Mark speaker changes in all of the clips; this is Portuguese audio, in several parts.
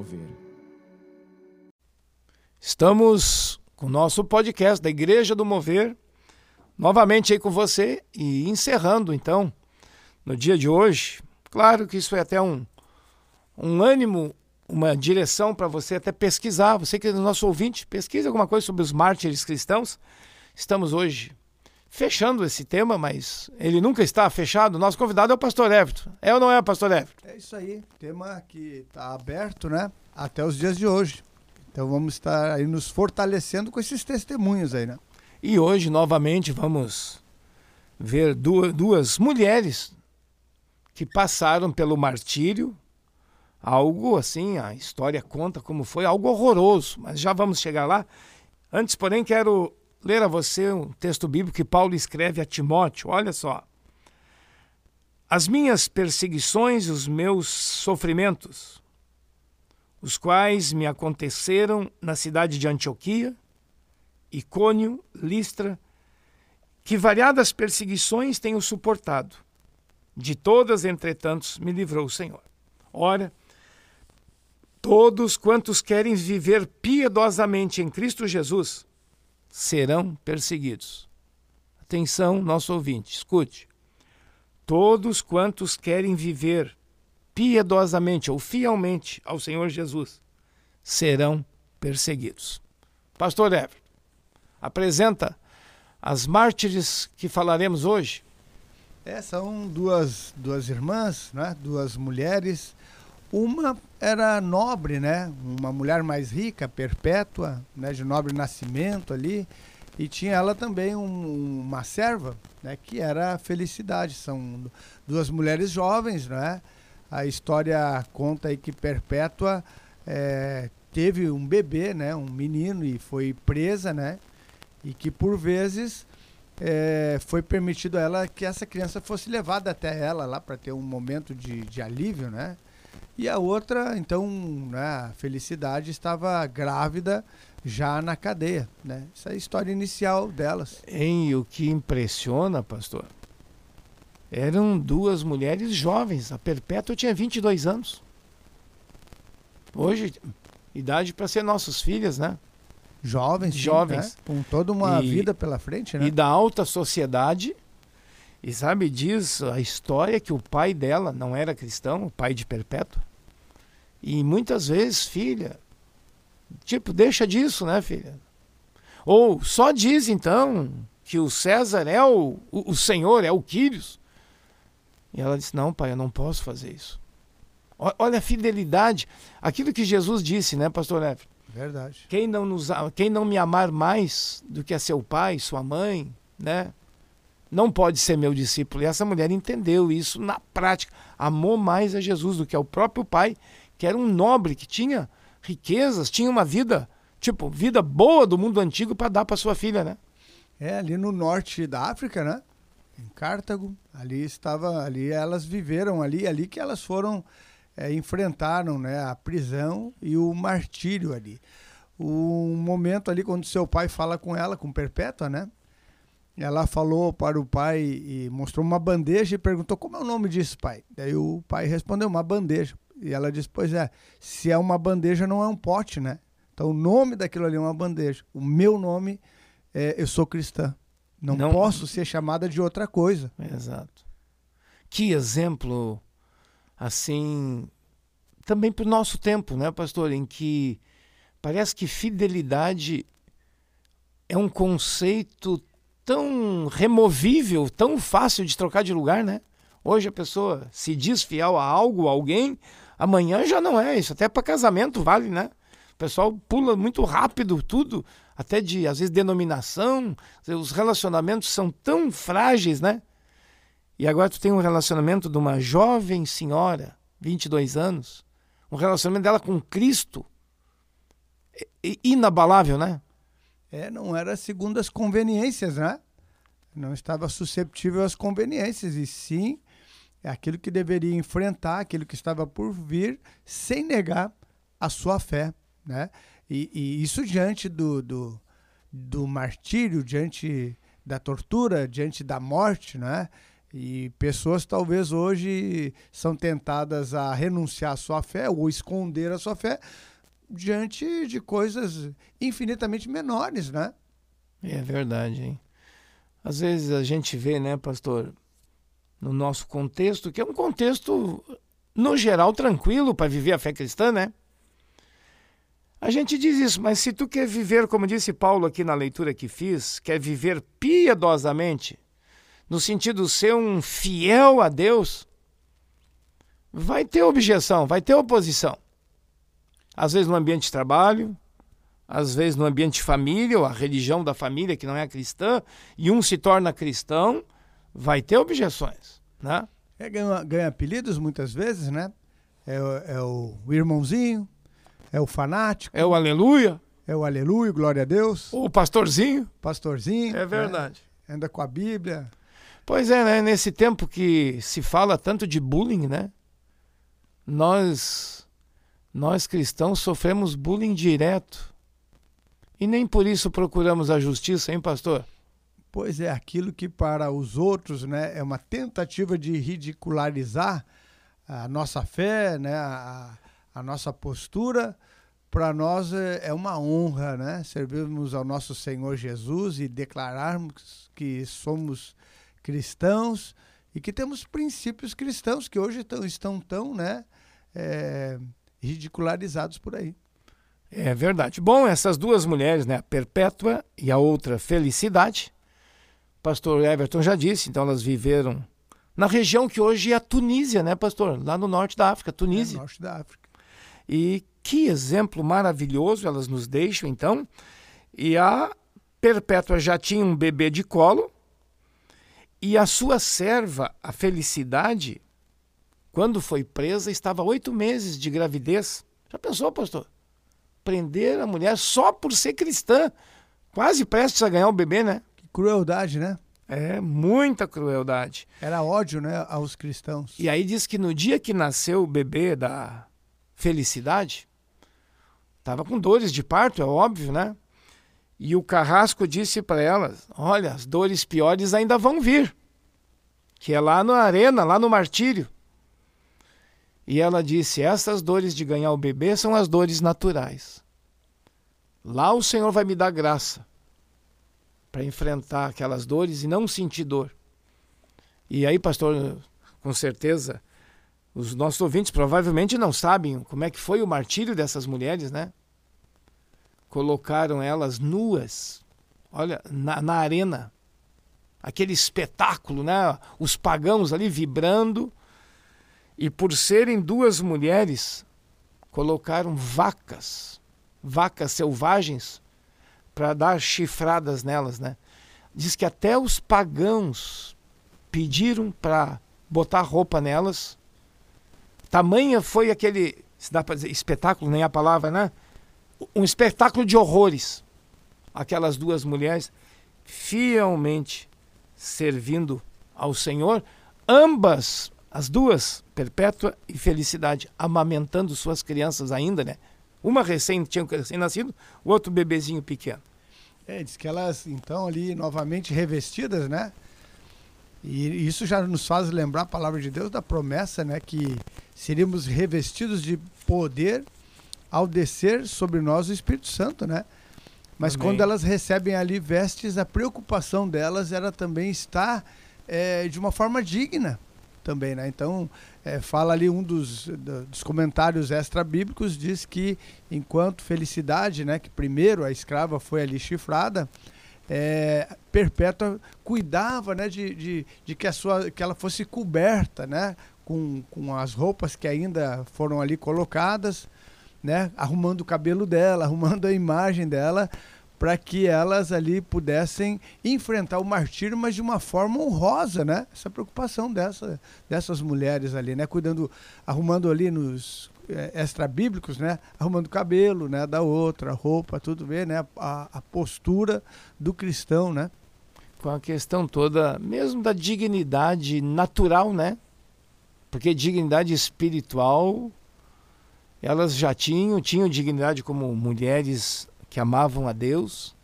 Speaker 1: Mover.
Speaker 2: Estamos com o nosso podcast da Igreja do Mover, novamente aí com você e encerrando então, no dia de hoje. Claro que isso é até um, um ânimo, uma direção para você até pesquisar. Você que é nosso ouvinte, pesquise alguma coisa sobre os mártires cristãos. Estamos hoje fechando esse tema, mas ele nunca está fechado. Nosso convidado é o pastor Everton. É ou não é, pastor Everton?
Speaker 3: É isso aí. Tema que está aberto, né? Até os dias de hoje. Então vamos estar aí nos fortalecendo com esses testemunhos aí, né?
Speaker 2: E hoje, novamente, vamos ver duas, duas mulheres que passaram pelo martírio. Algo assim, a história conta como foi, algo horroroso, mas já vamos chegar lá. Antes, porém, quero ler a você um texto bíblico que Paulo escreve a Timóteo. Olha só. As minhas perseguições e os meus sofrimentos, os quais me aconteceram na cidade de Antioquia, Icônio, Listra, que variadas perseguições tenho suportado. De todas, entretanto, me livrou o Senhor. Ora, todos quantos querem viver piedosamente em Cristo Jesus, serão perseguidos. Atenção, nosso ouvinte, escute. Todos quantos querem viver piedosamente ou fielmente ao Senhor Jesus serão perseguidos. Pastor Ever, apresenta as mártires que falaremos hoje.
Speaker 3: É, são duas, duas irmãs, né? duas mulheres uma era nobre, né? Uma mulher mais rica, perpétua, né? De nobre nascimento ali. E tinha ela também um, uma serva, né? Que era a Felicidade. São duas mulheres jovens, né? A história conta aí que Perpétua é, teve um bebê, né? Um menino e foi presa, né? E que por vezes é, foi permitido a ela que essa criança fosse levada até ela lá para ter um momento de, de alívio, né? E a outra, então, né, a Felicidade estava grávida já na cadeia, né? Essa é a história inicial delas.
Speaker 2: Em o que impressiona, pastor, eram duas mulheres jovens. A Perpétua tinha 22 anos. Hoje, idade para ser nossas filhas, né?
Speaker 3: Jovens, sim,
Speaker 2: jovens, né?
Speaker 3: com toda uma e, vida pela frente, né?
Speaker 2: E da alta sociedade e sabe, diz a história que o pai dela não era cristão, o pai de Perpétua. E muitas vezes, filha, tipo, deixa disso, né, filha? Ou só diz então que o César é o, o, o Senhor, é o Quírios. E ela disse: Não, pai, eu não posso fazer isso. Olha a fidelidade, aquilo que Jesus disse, né, pastor Efe?
Speaker 3: Verdade.
Speaker 2: Quem não, nos, quem não me amar mais do que a seu pai, sua mãe, né? não pode ser meu discípulo. E essa mulher entendeu isso na prática. Amou mais a Jesus do que ao próprio pai, que era um nobre, que tinha riquezas, tinha uma vida, tipo, vida boa do mundo antigo para dar para sua filha, né?
Speaker 3: É, ali no norte da África, né? Em Cartago, ali estava, ali elas viveram ali, ali que elas foram é, enfrentaram, né, a prisão e o martírio ali. Um momento ali quando seu pai fala com ela, com Perpétua, né? Ela falou para o pai e mostrou uma bandeja e perguntou: Como é o nome disso, pai? Daí o pai respondeu: Uma bandeja. E ela disse: Pois é, se é uma bandeja, não é um pote, né? Então o nome daquilo ali é uma bandeja. O meu nome é Eu sou cristã. Não, não posso ser chamada de outra coisa.
Speaker 2: Exato. Que exemplo, assim, também para o nosso tempo, né, pastor? Em que parece que fidelidade é um conceito tão removível, tão fácil de trocar de lugar, né? Hoje a pessoa se diz fiel a algo, a alguém, amanhã já não é. Isso até para casamento vale, né? O pessoal pula muito rápido tudo, até de, às vezes, denominação. Os relacionamentos são tão frágeis, né? E agora tu tem um relacionamento de uma jovem senhora, 22 anos, um relacionamento dela com Cristo, inabalável, né?
Speaker 3: É, não era segundo as conveniências, né? Não estava susceptível às conveniências, e sim aquilo que deveria enfrentar, aquilo que estava por vir, sem negar a sua fé, né? E, e isso diante do, do, do martírio, diante da tortura, diante da morte, né? E pessoas talvez hoje são tentadas a renunciar à sua fé ou esconder a sua fé diante de coisas infinitamente menores, né?
Speaker 2: É verdade, hein? Às vezes a gente vê, né, pastor, no nosso contexto, que é um contexto, no geral, tranquilo para viver a fé cristã, né? A gente diz isso, mas se tu quer viver, como disse Paulo aqui na leitura que fiz, quer viver piedosamente, no sentido de ser um fiel a Deus, vai ter objeção, vai ter oposição. Às vezes no ambiente de trabalho, às vezes no ambiente de família, ou a religião da família que não é cristã, e um se torna cristão, vai ter objeções, né?
Speaker 3: É, ganha, ganha apelidos muitas vezes, né? É, é o irmãozinho, é o fanático.
Speaker 2: É o aleluia.
Speaker 3: É o aleluia, glória a Deus.
Speaker 2: O pastorzinho.
Speaker 3: Pastorzinho.
Speaker 2: É verdade.
Speaker 3: Né? Anda com a Bíblia.
Speaker 2: Pois é, né? Nesse tempo que se fala tanto de bullying, né? Nós, nós cristãos sofremos bullying direto. E nem por isso procuramos a justiça, hein, pastor?
Speaker 3: Pois é, aquilo que para os outros né, é uma tentativa de ridicularizar a nossa fé, né, a, a nossa postura, para nós é, é uma honra né, servirmos ao nosso Senhor Jesus e declararmos que somos cristãos e que temos princípios cristãos que hoje tão, estão tão né, é, ridicularizados por aí.
Speaker 2: É verdade. Bom, essas duas mulheres, né, a Perpétua e a outra Felicidade, pastor Everton já disse, então elas viveram na região que hoje é a Tunísia, né, pastor? Lá no norte da África, Tunísia. É,
Speaker 3: norte da África.
Speaker 2: E que exemplo maravilhoso elas nos deixam, então. E a Perpétua já tinha um bebê de colo, e a sua serva, a Felicidade, quando foi presa, estava oito meses de gravidez. Já pensou, pastor? Prender a mulher só por ser cristã, quase prestes a ganhar o bebê, né?
Speaker 3: Crueldade, né?
Speaker 2: É, muita crueldade.
Speaker 3: Era ódio, né, aos cristãos.
Speaker 2: E aí diz que no dia que nasceu o bebê da Felicidade, estava com dores de parto, é óbvio, né? E o carrasco disse para elas: Olha, as dores piores ainda vão vir, que é lá na arena, lá no martírio. E ela disse: Essas dores de ganhar o bebê são as dores naturais. Lá o Senhor vai me dar graça para enfrentar aquelas dores e não sentir dor. E aí, pastor, com certeza, os nossos ouvintes provavelmente não sabem como é que foi o martírio dessas mulheres, né? colocaram elas nuas, olha, na, na arena. Aquele espetáculo, né? Os pagãos ali vibrando. E por serem duas mulheres, colocaram vacas, vacas selvagens, para dar chifradas nelas, né? Diz que até os pagãos pediram para botar roupa nelas. Tamanha foi aquele, se dá para dizer espetáculo, nem a palavra, né? um espetáculo de horrores. Aquelas duas mulheres fielmente servindo ao Senhor, ambas, as duas, Perpétua e Felicidade, amamentando suas crianças ainda, né? Uma recém tinha recém-nascido, o outro bebezinho pequeno.
Speaker 3: É, diz que elas, então, ali novamente revestidas, né? E isso já nos faz lembrar a palavra de Deus da promessa, né? Que seríamos revestidos de poder ao descer sobre nós o Espírito Santo, né? Mas Amém. quando elas recebem ali vestes, a preocupação delas era também estar é, de uma forma digna também, né? Então, é, fala ali um dos, dos comentários extra-bíblicos, diz que enquanto felicidade, né, que primeiro a escrava foi ali chifrada, é, Perpétua cuidava né, de, de, de, que, a sua, que ela fosse coberta né, com, com as roupas que ainda foram ali colocadas, né, arrumando o cabelo dela, arrumando a imagem dela, para que elas ali pudessem enfrentar o martírio, mas de uma forma honrosa, né? Essa preocupação dessa, dessas mulheres ali, né? Cuidando, arrumando ali nos é, extra bíblicos, né? Arrumando o cabelo, né? Da outra, roupa, tudo bem, né? A, a postura do cristão, né?
Speaker 2: Com a questão toda, mesmo da dignidade natural, né? Porque dignidade espiritual elas já tinham, tinham dignidade como mulheres que amavam a Deus.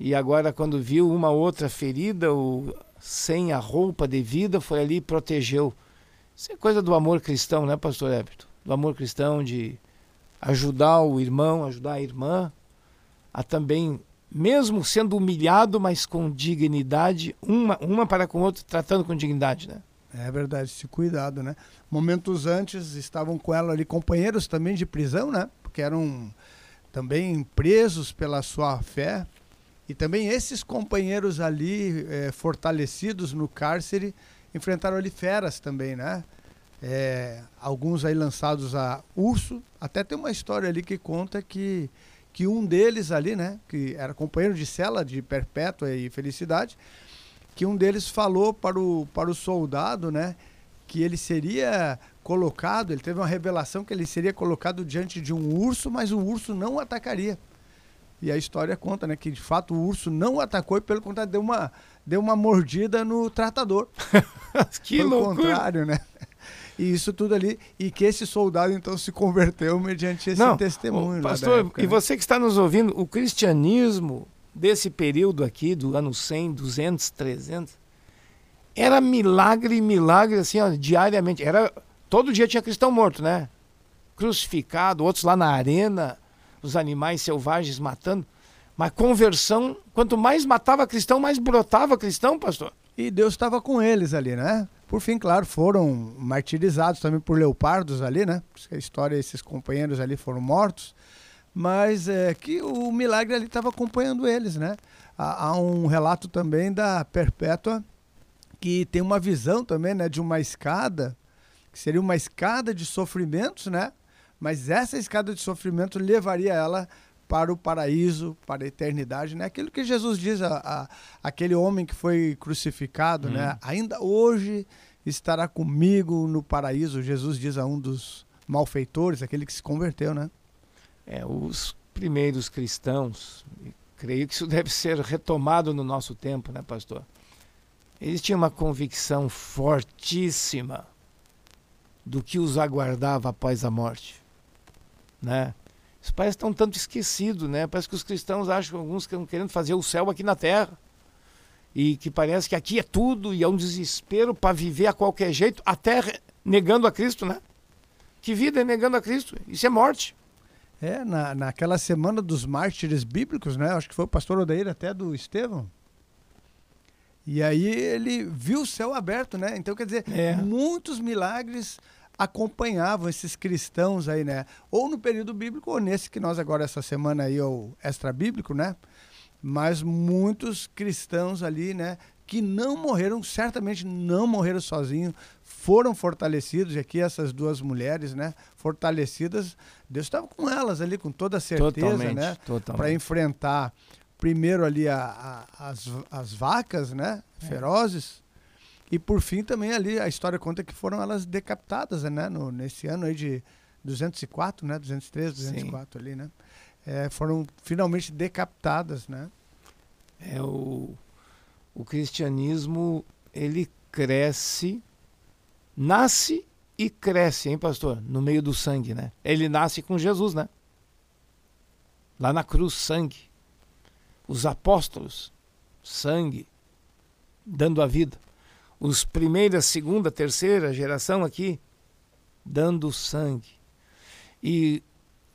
Speaker 2: E agora, quando viu uma outra ferida ou sem a roupa devida, foi ali e protegeu. Isso é coisa do amor cristão, né, pastor Everton? Do amor cristão de ajudar o irmão, ajudar a irmã, a também, mesmo sendo humilhado, mas com dignidade, uma, uma para com o outro, tratando com dignidade, né?
Speaker 3: É verdade, esse cuidado, né? Momentos antes estavam com ela ali companheiros também de prisão, né? Porque eram também presos pela sua fé. E também esses companheiros ali, é, fortalecidos no cárcere, enfrentaram ali feras também, né? É, alguns aí lançados a urso. Até tem uma história ali que conta que, que um deles ali, né? Que era companheiro de cela de Perpétua e Felicidade, que um deles falou para o, para o soldado, né? Que ele seria colocado, ele teve uma revelação que ele seria colocado diante de um urso, mas o urso não o atacaria. E a história conta, né, que de fato o urso não o atacou e pelo contrário deu uma, deu uma mordida no tratador.
Speaker 2: que pelo loucura.
Speaker 3: contrário, né? E isso tudo ali, e que esse soldado então se converteu mediante esse não, testemunho.
Speaker 2: Pastor,
Speaker 3: época,
Speaker 2: e
Speaker 3: né?
Speaker 2: você que está nos ouvindo, o cristianismo desse período aqui, do ano 100, 200, 300, era milagre, milagre, assim, ó, diariamente. Era, todo dia tinha cristão morto, né? Crucificado, outros lá na arena, os animais selvagens matando. Mas conversão, quanto mais matava cristão, mais brotava cristão, pastor.
Speaker 3: E Deus estava com eles ali, né? Por fim, claro, foram martirizados também por leopardos ali, né? A história, esses companheiros ali foram mortos mas é que o milagre ali estava acompanhando eles, né? Há, um relato também da Perpétua que tem uma visão também, né, de uma escada que seria uma escada de sofrimentos, né? Mas essa escada de sofrimento levaria ela para o paraíso, para a eternidade, né? Aquilo que Jesus diz a, a aquele homem que foi crucificado, né? hum. né? Ainda hoje estará comigo no paraíso. Jesus diz a um dos malfeitores, aquele que se converteu, né?
Speaker 2: é, os primeiros cristãos, creio que isso deve ser retomado no nosso tempo, né, pastor? Eles tinham uma convicção fortíssima do que os aguardava após a morte, né? Os pais estão tanto esquecidos, né? Parece que os cristãos acham alguns que estão querendo fazer o céu aqui na terra e que parece que aqui é tudo e é um desespero para viver a qualquer jeito, até negando a Cristo, né? Que vida é negando a Cristo? Isso é morte.
Speaker 3: É, na, naquela semana dos mártires bíblicos, né? Acho que foi o pastor Odair até do Estevão. E aí ele viu o céu aberto, né? Então, quer dizer, é. muitos milagres acompanhavam esses cristãos aí, né? Ou no período bíblico, ou nesse que nós agora, essa semana aí, é o extra bíblico, né? Mas muitos cristãos ali, né? Que não morreram, certamente não morreram sozinhos, foram fortalecidos, e aqui essas duas mulheres, né, fortalecidas, Deus estava com elas ali, com toda certeza, totalmente, né, para enfrentar primeiro ali a, a, as, as vacas, né, é. E por fim também ali a história conta que foram elas decapitadas, né, no, nesse ano aí de 204, né, 203, 204 Sim. ali, né, é, foram finalmente decapitadas, né.
Speaker 2: É o, o cristianismo ele cresce nasce e cresce, hein, pastor? No meio do sangue, né? Ele nasce com Jesus, né? Lá na cruz, sangue. Os apóstolos, sangue, dando a vida. Os primeira, segunda, terceira geração aqui, dando sangue. E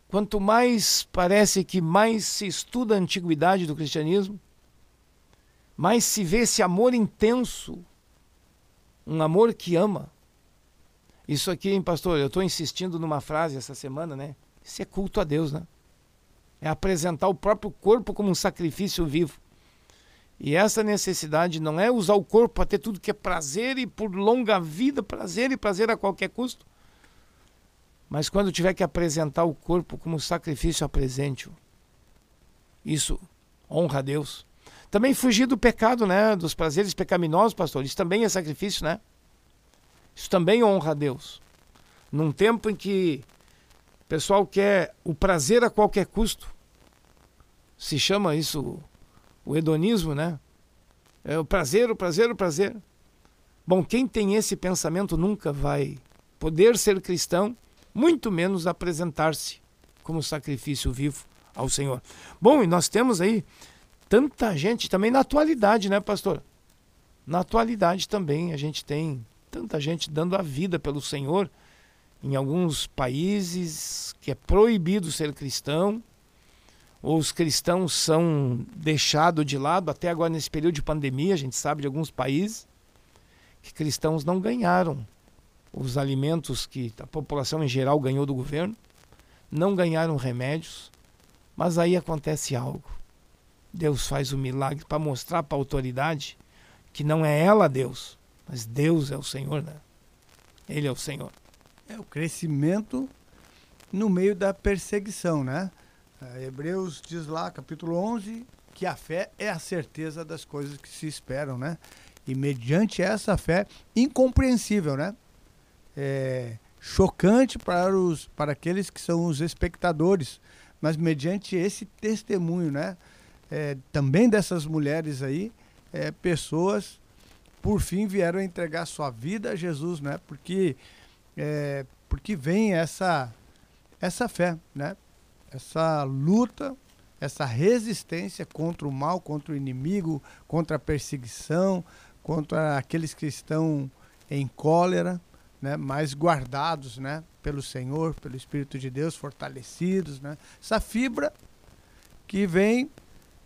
Speaker 2: quanto mais parece que mais se estuda a antiguidade do cristianismo, mais se vê esse amor intenso, um amor que ama, isso aqui, hein, pastor, eu estou insistindo numa frase essa semana, né? Isso é culto a Deus, né? É apresentar o próprio corpo como um sacrifício vivo. E essa necessidade não é usar o corpo para ter tudo que é prazer e por longa vida, prazer e prazer a qualquer custo. Mas quando tiver que apresentar o corpo como sacrifício, apresente-o. Isso honra a Deus. Também fugir do pecado, né? Dos prazeres pecaminosos, pastor. Isso também é sacrifício, né? Isso também honra a Deus. Num tempo em que o pessoal quer o prazer a qualquer custo, se chama isso o hedonismo, né? É o prazer, o prazer, o prazer. Bom, quem tem esse pensamento nunca vai poder ser cristão, muito menos apresentar-se como sacrifício vivo ao Senhor. Bom, e nós temos aí tanta gente também na atualidade, né, pastor? Na atualidade também a gente tem tanta gente dando a vida pelo Senhor em alguns países que é proibido ser cristão, os cristãos são deixados de lado, até agora nesse período de pandemia, a gente sabe de alguns países que cristãos não ganharam os alimentos que a população em geral ganhou do governo, não ganharam remédios, mas aí acontece algo. Deus faz o um milagre para mostrar para a autoridade que não é ela Deus, mas Deus é o Senhor, né? Ele é o Senhor.
Speaker 3: É o crescimento no meio da perseguição, né? É, Hebreus diz lá, capítulo 11, que a fé é a certeza das coisas que se esperam, né? E mediante essa fé incompreensível, né? É, chocante para, os, para aqueles que são os espectadores, mas mediante esse testemunho, né? É, também dessas mulheres aí, é, pessoas por fim vieram entregar sua vida a Jesus, né? Porque é, porque vem essa essa fé, né? Essa luta, essa resistência contra o mal, contra o inimigo, contra a perseguição, contra aqueles que estão em cólera, né? Mais guardados, né? Pelo Senhor, pelo Espírito de Deus, fortalecidos, né? Essa fibra que vem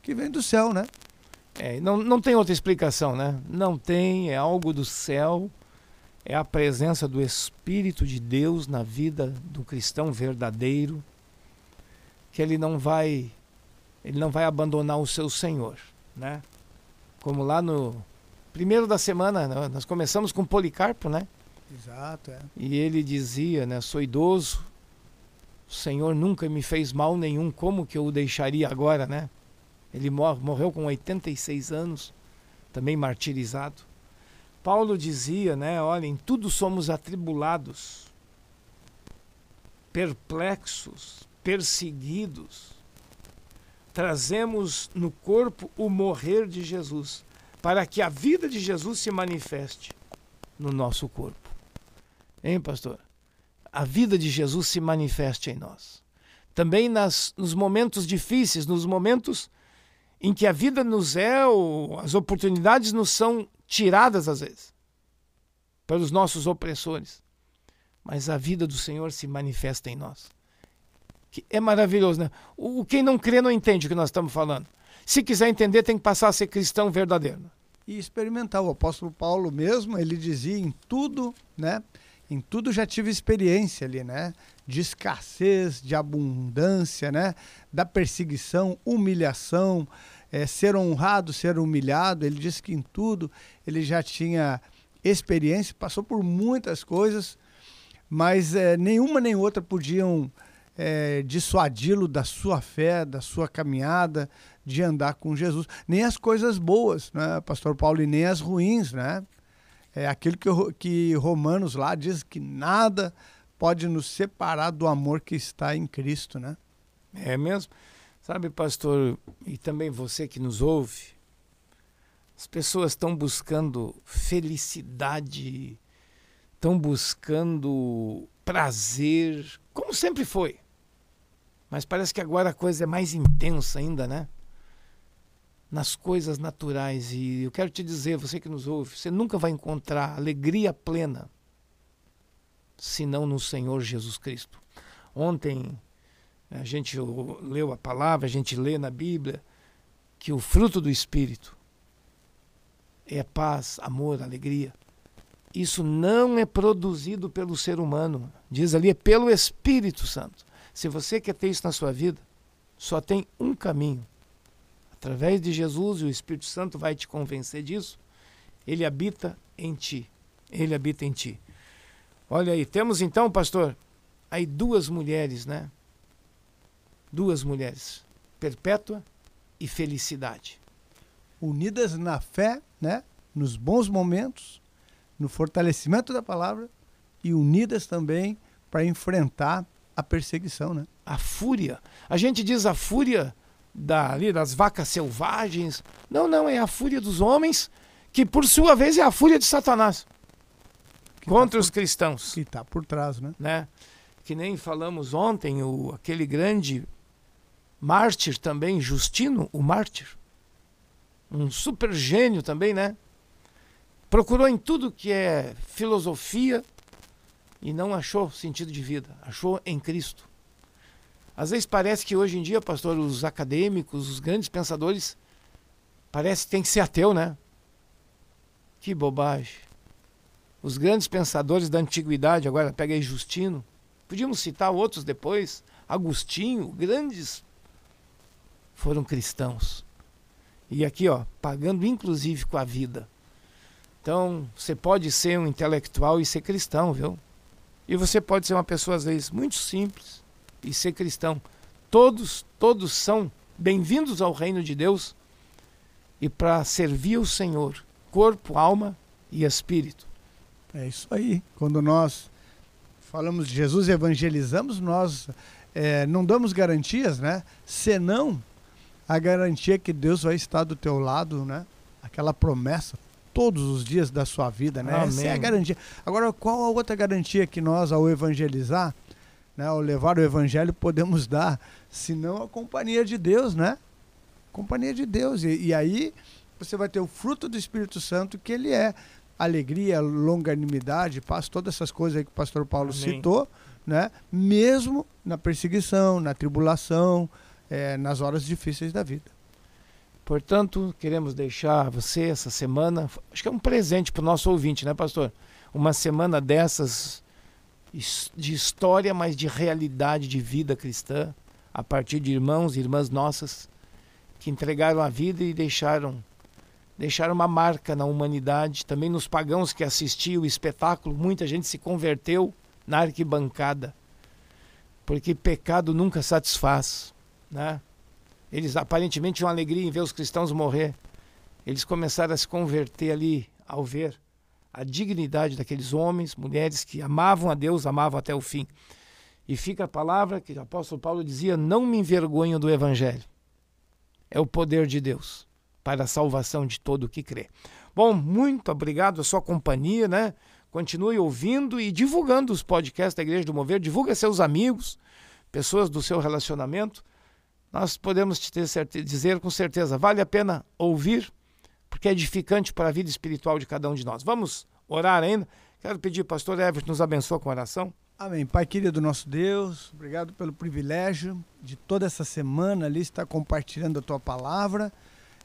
Speaker 3: que vem do céu, né?
Speaker 2: É, não, não tem outra explicação, né? Não tem, é algo do céu, é a presença do Espírito de Deus na vida do cristão verdadeiro, que ele não vai, ele não vai abandonar o seu Senhor, né? Como lá no primeiro da semana, né? nós começamos com Policarpo, né?
Speaker 3: Exato, é.
Speaker 2: E ele dizia, né? Sou idoso, o Senhor nunca me fez mal nenhum, como que eu o deixaria agora, né? Ele morreu com 86 anos, também martirizado. Paulo dizia, né, olha, em tudo somos atribulados, perplexos, perseguidos. Trazemos no corpo o morrer de Jesus, para que a vida de Jesus se manifeste no nosso corpo. Hein, pastor? A vida de Jesus se manifeste em nós. Também nas, nos momentos difíceis, nos momentos em que a vida nos é, ou as oportunidades nos são tiradas às vezes pelos nossos opressores. Mas a vida do Senhor se manifesta em nós. Que é maravilhoso, né? O, quem não crê não entende o que nós estamos falando. Se quiser entender, tem que passar a ser cristão verdadeiro.
Speaker 3: E experimentar. O apóstolo Paulo mesmo, ele dizia em tudo, né? Em tudo já tive experiência ali, né? De escassez, de abundância, né? Da perseguição, humilhação, é, ser honrado, ser humilhado. Ele disse que em tudo ele já tinha experiência, passou por muitas coisas, mas é, nenhuma nem outra podiam é, dissuadi-lo da sua fé, da sua caminhada, de andar com Jesus. Nem as coisas boas, né, Pastor Paulo, e nem as ruins, né? É aquilo que, que Romanos lá diz que nada pode nos separar do amor que está em Cristo, né?
Speaker 2: É mesmo. Sabe, pastor, e também você que nos ouve, as pessoas estão buscando felicidade, estão buscando prazer, como sempre foi. Mas parece que agora a coisa é mais intensa ainda, né? Nas coisas naturais. E eu quero te dizer, você que nos ouve, você nunca vai encontrar alegria plena senão no Senhor Jesus Cristo. Ontem a gente leu a palavra, a gente lê na Bíblia que o fruto do Espírito é paz, amor, alegria. Isso não é produzido pelo ser humano. Diz ali, é pelo Espírito Santo. Se você quer ter isso na sua vida, só tem um caminho. Através de Jesus, e o Espírito Santo vai te convencer disso. Ele habita em ti. Ele habita em ti. Olha aí, temos então, pastor, aí duas mulheres, né? duas mulheres, Perpétua e Felicidade.
Speaker 3: Unidas na fé, né? nos bons momentos, no fortalecimento da palavra e unidas também para enfrentar a perseguição, né?
Speaker 2: A fúria. A gente diz a fúria da, ali, das vacas selvagens. Não, não, é a fúria dos homens, que por sua vez é a fúria de Satanás que tá contra tá por, os cristãos.
Speaker 3: Que está por trás, né?
Speaker 2: né? Que nem falamos ontem, o, aquele grande mártir também, Justino, o mártir. Um super gênio também, né? procurou em tudo que é filosofia e não achou sentido de vida, achou em Cristo. Às vezes parece que hoje em dia, pastor, os acadêmicos, os grandes pensadores, parece que tem que ser ateu, né? Que bobagem. Os grandes pensadores da antiguidade, agora pega aí Justino, podíamos citar outros depois, Agostinho, grandes foram cristãos. E aqui, ó, pagando inclusive com a vida. Então, você pode ser um intelectual e ser cristão, viu? E você pode ser uma pessoa, às vezes, muito simples e ser cristão. Todos, todos são bem-vindos ao reino de Deus e para servir o Senhor, corpo, alma e espírito.
Speaker 3: É isso aí. Quando nós falamos de Jesus e evangelizamos, nós é, não damos garantias, né? Senão a garantia que Deus vai estar do teu lado, né? Aquela promessa todos os dias da sua vida, né?
Speaker 2: Amém.
Speaker 3: Essa é a garantia. Agora, qual a outra garantia que nós, ao evangelizar, né, ao levar o evangelho, podemos dar, senão a companhia de Deus, né? Companhia de Deus. E, e aí você vai ter o fruto do Espírito Santo, que ele é alegria, longanimidade, paz, todas essas coisas aí que o pastor Paulo
Speaker 2: Amém.
Speaker 3: citou, né? Mesmo na perseguição, na tribulação, é, nas horas difíceis da vida.
Speaker 2: Portanto, queremos deixar você essa semana, acho que é um presente para o nosso ouvinte, né, pastor? Uma semana dessas de história, mas de realidade de vida cristã, a partir de irmãos e irmãs nossas que entregaram a vida e deixaram deixaram uma marca na humanidade, também nos pagãos que assistiam o espetáculo, muita gente se converteu na arquibancada. Porque pecado nunca satisfaz, né? Eles aparentemente tinham alegria em ver os cristãos morrer. Eles começaram a se converter ali ao ver a dignidade daqueles homens, mulheres que amavam a Deus, amavam até o fim. E fica a palavra que o apóstolo Paulo dizia: Não me envergonho do evangelho. É o poder de Deus para a salvação de todo o que crê. Bom, muito obrigado a sua companhia, né? Continue ouvindo e divulgando os podcasts da Igreja do Mover, divulga seus amigos, pessoas do seu relacionamento nós podemos te ter certe- dizer com certeza, vale a pena ouvir, porque é edificante para a vida espiritual de cada um de nós. Vamos orar ainda? Quero pedir, pastor Everett, nos abençoe com oração.
Speaker 3: Amém. Pai querido nosso Deus, obrigado pelo privilégio de toda essa semana ali estar compartilhando a tua palavra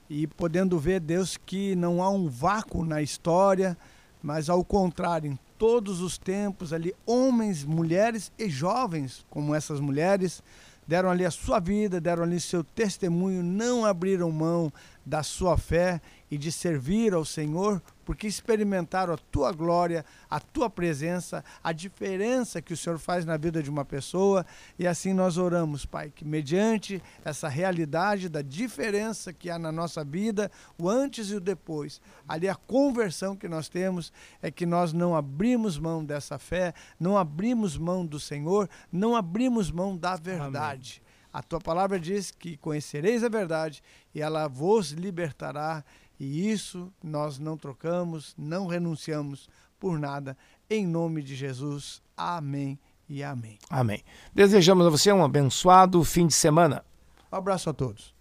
Speaker 3: e podendo ver, Deus, que não há um vácuo na história, mas ao contrário, em todos os tempos ali, homens, mulheres e jovens, como essas mulheres, deram ali a sua vida, deram ali seu testemunho, não abriram mão da sua fé e de servir ao Senhor, porque experimentaram a tua glória, a tua presença, a diferença que o Senhor faz na vida de uma pessoa. E assim nós oramos, Pai, que mediante essa realidade da diferença que há na nossa vida, o antes e o depois, ali a conversão que nós temos é que nós não abrimos mão dessa fé, não abrimos mão do Senhor, não abrimos mão da verdade. A tua palavra diz que conhecereis a verdade e ela vos libertará, e isso nós não trocamos, não renunciamos por nada. Em nome de Jesus. Amém e amém.
Speaker 2: Amém. Desejamos a você um abençoado fim de semana.
Speaker 3: Um abraço a todos.